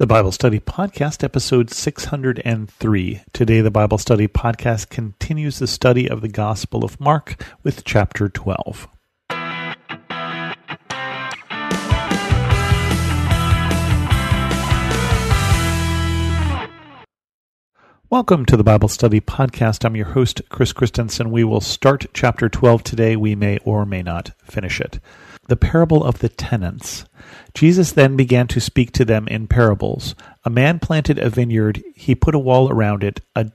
The Bible Study Podcast, episode 603. Today, the Bible Study Podcast continues the study of the Gospel of Mark with chapter 12. Welcome to the Bible Study Podcast. I'm your host, Chris Christensen. We will start chapter 12 today. We may or may not finish it. The parable of the tenants. Jesus then began to speak to them in parables. A man planted a vineyard, he put a wall around it, a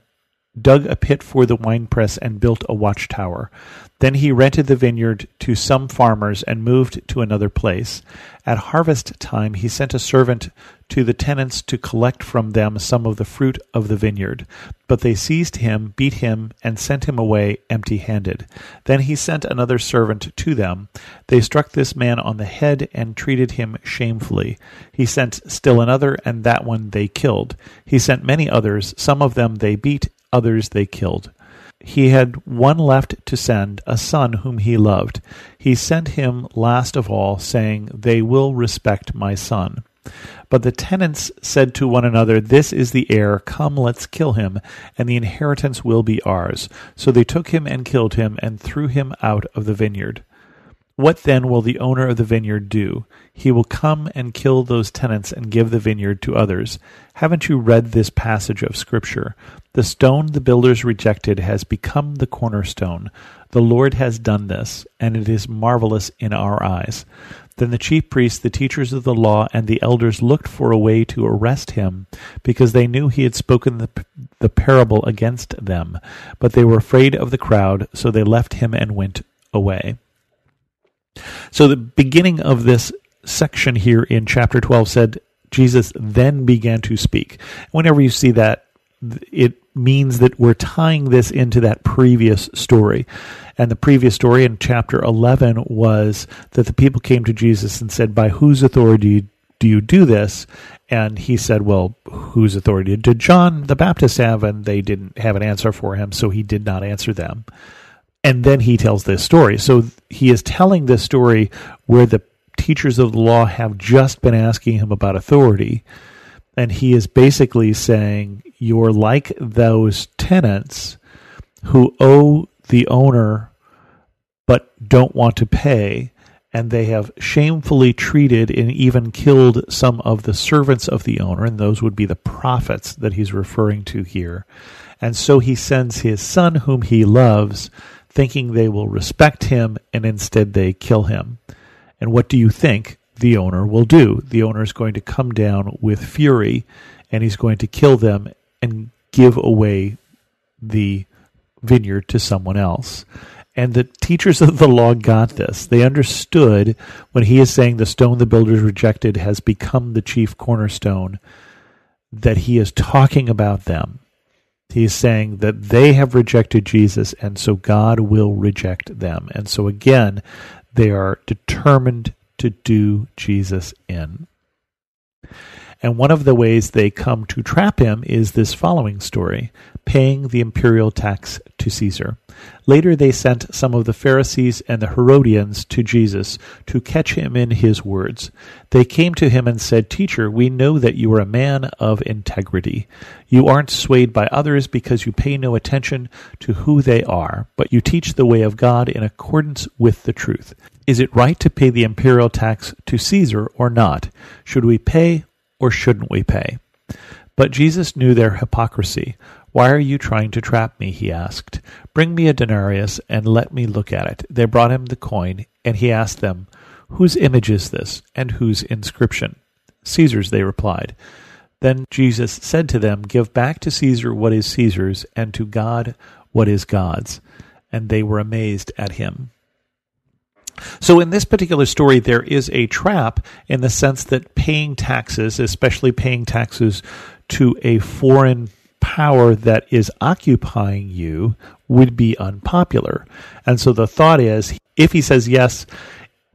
dug a pit for the winepress, and built a watchtower. Then he rented the vineyard to some farmers and moved to another place. At harvest time, he sent a servant to the tenants to collect from them some of the fruit of the vineyard. But they seized him, beat him, and sent him away empty handed. Then he sent another servant to them. They struck this man on the head and treated him shamefully. He sent still another, and that one they killed. He sent many others. Some of them they beat, others they killed. He had one left to send, a son whom he loved. He sent him last of all, saying, They will respect my son. But the tenants said to one another, This is the heir, come let's kill him, and the inheritance will be ours. So they took him and killed him, and threw him out of the vineyard. What then will the owner of the vineyard do? He will come and kill those tenants and give the vineyard to others. Haven't you read this passage of Scripture? The stone the builders rejected has become the cornerstone. The Lord has done this, and it is marvelous in our eyes. Then the chief priests, the teachers of the law, and the elders looked for a way to arrest him, because they knew he had spoken the, the parable against them. But they were afraid of the crowd, so they left him and went away. So the beginning of this section here in chapter 12 said, Jesus then began to speak. Whenever you see that, it means that we're tying this into that previous story. And the previous story in chapter 11 was that the people came to Jesus and said, By whose authority do you do this? And he said, Well, whose authority did John the Baptist have? And they didn't have an answer for him, so he did not answer them. And then he tells this story. So he is telling this story where the teachers of the law have just been asking him about authority. And he is basically saying, You're like those tenants who owe the owner but don't want to pay. And they have shamefully treated and even killed some of the servants of the owner, and those would be the prophets that he's referring to here. And so he sends his son, whom he loves, thinking they will respect him, and instead they kill him. And what do you think the owner will do? The owner is going to come down with fury, and he's going to kill them and give away the vineyard to someone else. And the teachers of the law got this. They understood when he is saying the stone the builders rejected has become the chief cornerstone, that he is talking about them. He's saying that they have rejected Jesus, and so God will reject them. And so again, they are determined to do Jesus in. And one of the ways they come to trap him is this following story paying the imperial tax to Caesar. Later they sent some of the Pharisees and the Herodians to Jesus to catch him in his words. They came to him and said, Teacher, we know that you are a man of integrity. You aren't swayed by others because you pay no attention to who they are, but you teach the way of God in accordance with the truth. Is it right to pay the imperial tax to Caesar or not? Should we pay or shouldn't we pay? But Jesus knew their hypocrisy. Why are you trying to trap me? he asked. Bring me a denarius and let me look at it. They brought him the coin, and he asked them, Whose image is this, and whose inscription? Caesar's, they replied. Then Jesus said to them, Give back to Caesar what is Caesar's, and to God what is God's. And they were amazed at him. So, in this particular story, there is a trap in the sense that paying taxes, especially paying taxes to a foreign power that is occupying you would be unpopular. And so the thought is if he says yes,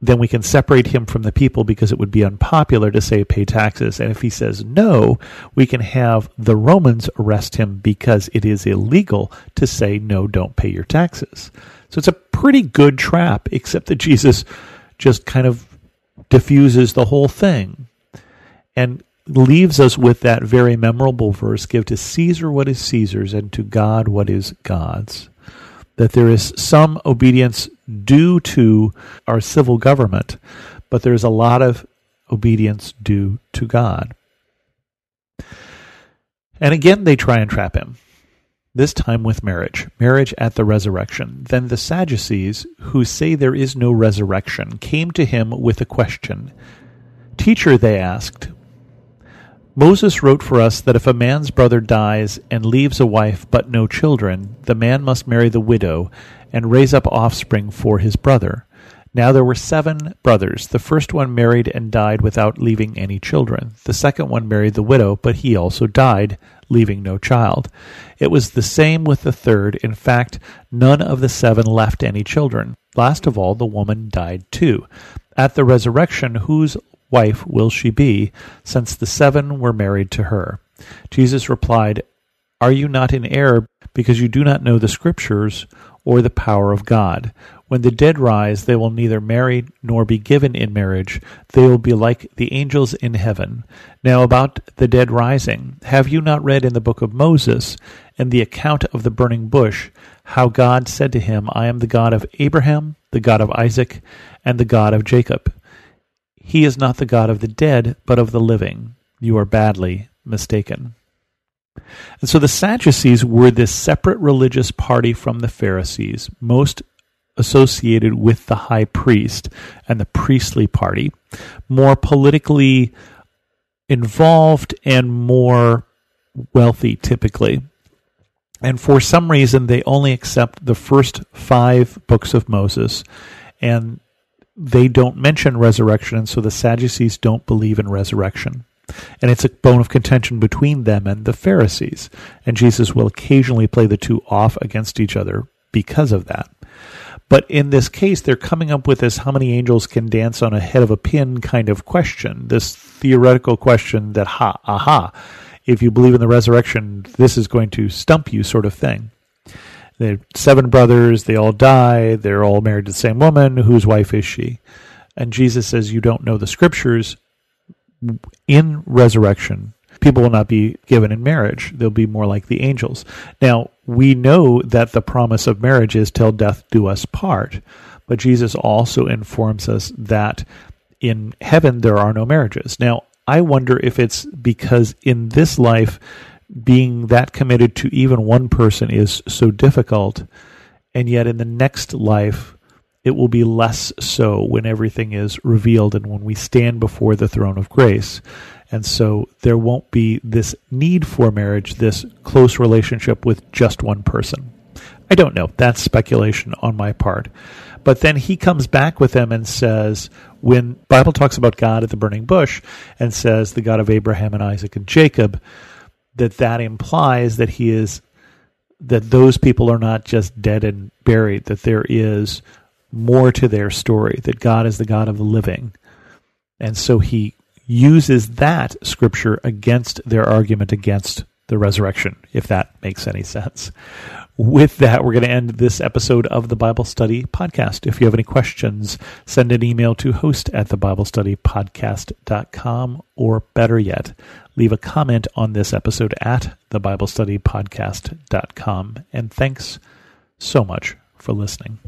then we can separate him from the people because it would be unpopular to say pay taxes. And if he says no, we can have the Romans arrest him because it is illegal to say no, don't pay your taxes. So it's a pretty good trap, except that Jesus just kind of diffuses the whole thing. And leaves us with that very memorable verse give to Caesar what is Caesar's and to God what is God's. That there is some obedience due to our civil government, but there's a lot of obedience due to God. And again, they try and trap him, this time with marriage, marriage at the resurrection. Then the Sadducees, who say there is no resurrection, came to him with a question. Teacher, they asked, Moses wrote for us that if a man's brother dies and leaves a wife but no children, the man must marry the widow and raise up offspring for his brother. Now there were seven brothers. The first one married and died without leaving any children. The second one married the widow, but he also died, leaving no child. It was the same with the third. In fact, none of the seven left any children. Last of all, the woman died too. At the resurrection, whose wife will she be, since the seven were married to her? Jesus replied, Are you not in error because you do not know the Scriptures or the power of God? When the dead rise, they will neither marry nor be given in marriage. They will be like the angels in heaven. Now, about the dead rising, have you not read in the book of Moses, in the account of the burning bush, how God said to him, I am the God of Abraham, the God of Isaac, and the God of Jacob? He is not the God of the dead, but of the living. You are badly mistaken. And so the Sadducees were this separate religious party from the Pharisees, most associated with the high priest and the priestly party, more politically involved and more wealthy typically. And for some reason, they only accept the first five books of Moses and they don't mention resurrection, and so the Sadducees don't believe in resurrection. And it's a bone of contention between them and the Pharisees. And Jesus will occasionally play the two off against each other because of that. But in this case, they're coming up with this how many angels can dance on a head of a pin kind of question, this theoretical question that, ha, aha, if you believe in the resurrection, this is going to stump you sort of thing. They're seven brothers, they all die, they're all married to the same woman. Whose wife is she? And Jesus says, You don't know the scriptures. In resurrection, people will not be given in marriage. They'll be more like the angels. Now, we know that the promise of marriage is till death do us part. But Jesus also informs us that in heaven there are no marriages. Now, I wonder if it's because in this life being that committed to even one person is so difficult, and yet in the next life, it will be less so when everything is revealed and when we stand before the throne of grace. And so there won't be this need for marriage, this close relationship with just one person. I don't know. That's speculation on my part. But then he comes back with them and says, when Bible talks about God at the burning bush and says the God of Abraham and Isaac and Jacob, that that implies that he is that those people are not just dead and buried that there is more to their story that God is the God of the living and so he uses that scripture against their argument against the resurrection if that makes any sense with that, we're going to end this episode of the Bible Study Podcast. If you have any questions, send an email to host at thebiblestudypodcast.com, or better yet, leave a comment on this episode at thebiblestudypodcast.com. And thanks so much for listening.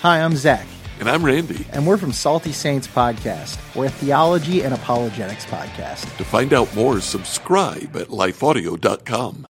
Hi, I'm Zach. And I'm Randy. And we're from Salty Saints Podcast. We're a theology and apologetics podcast. To find out more, subscribe at lifeaudio.com.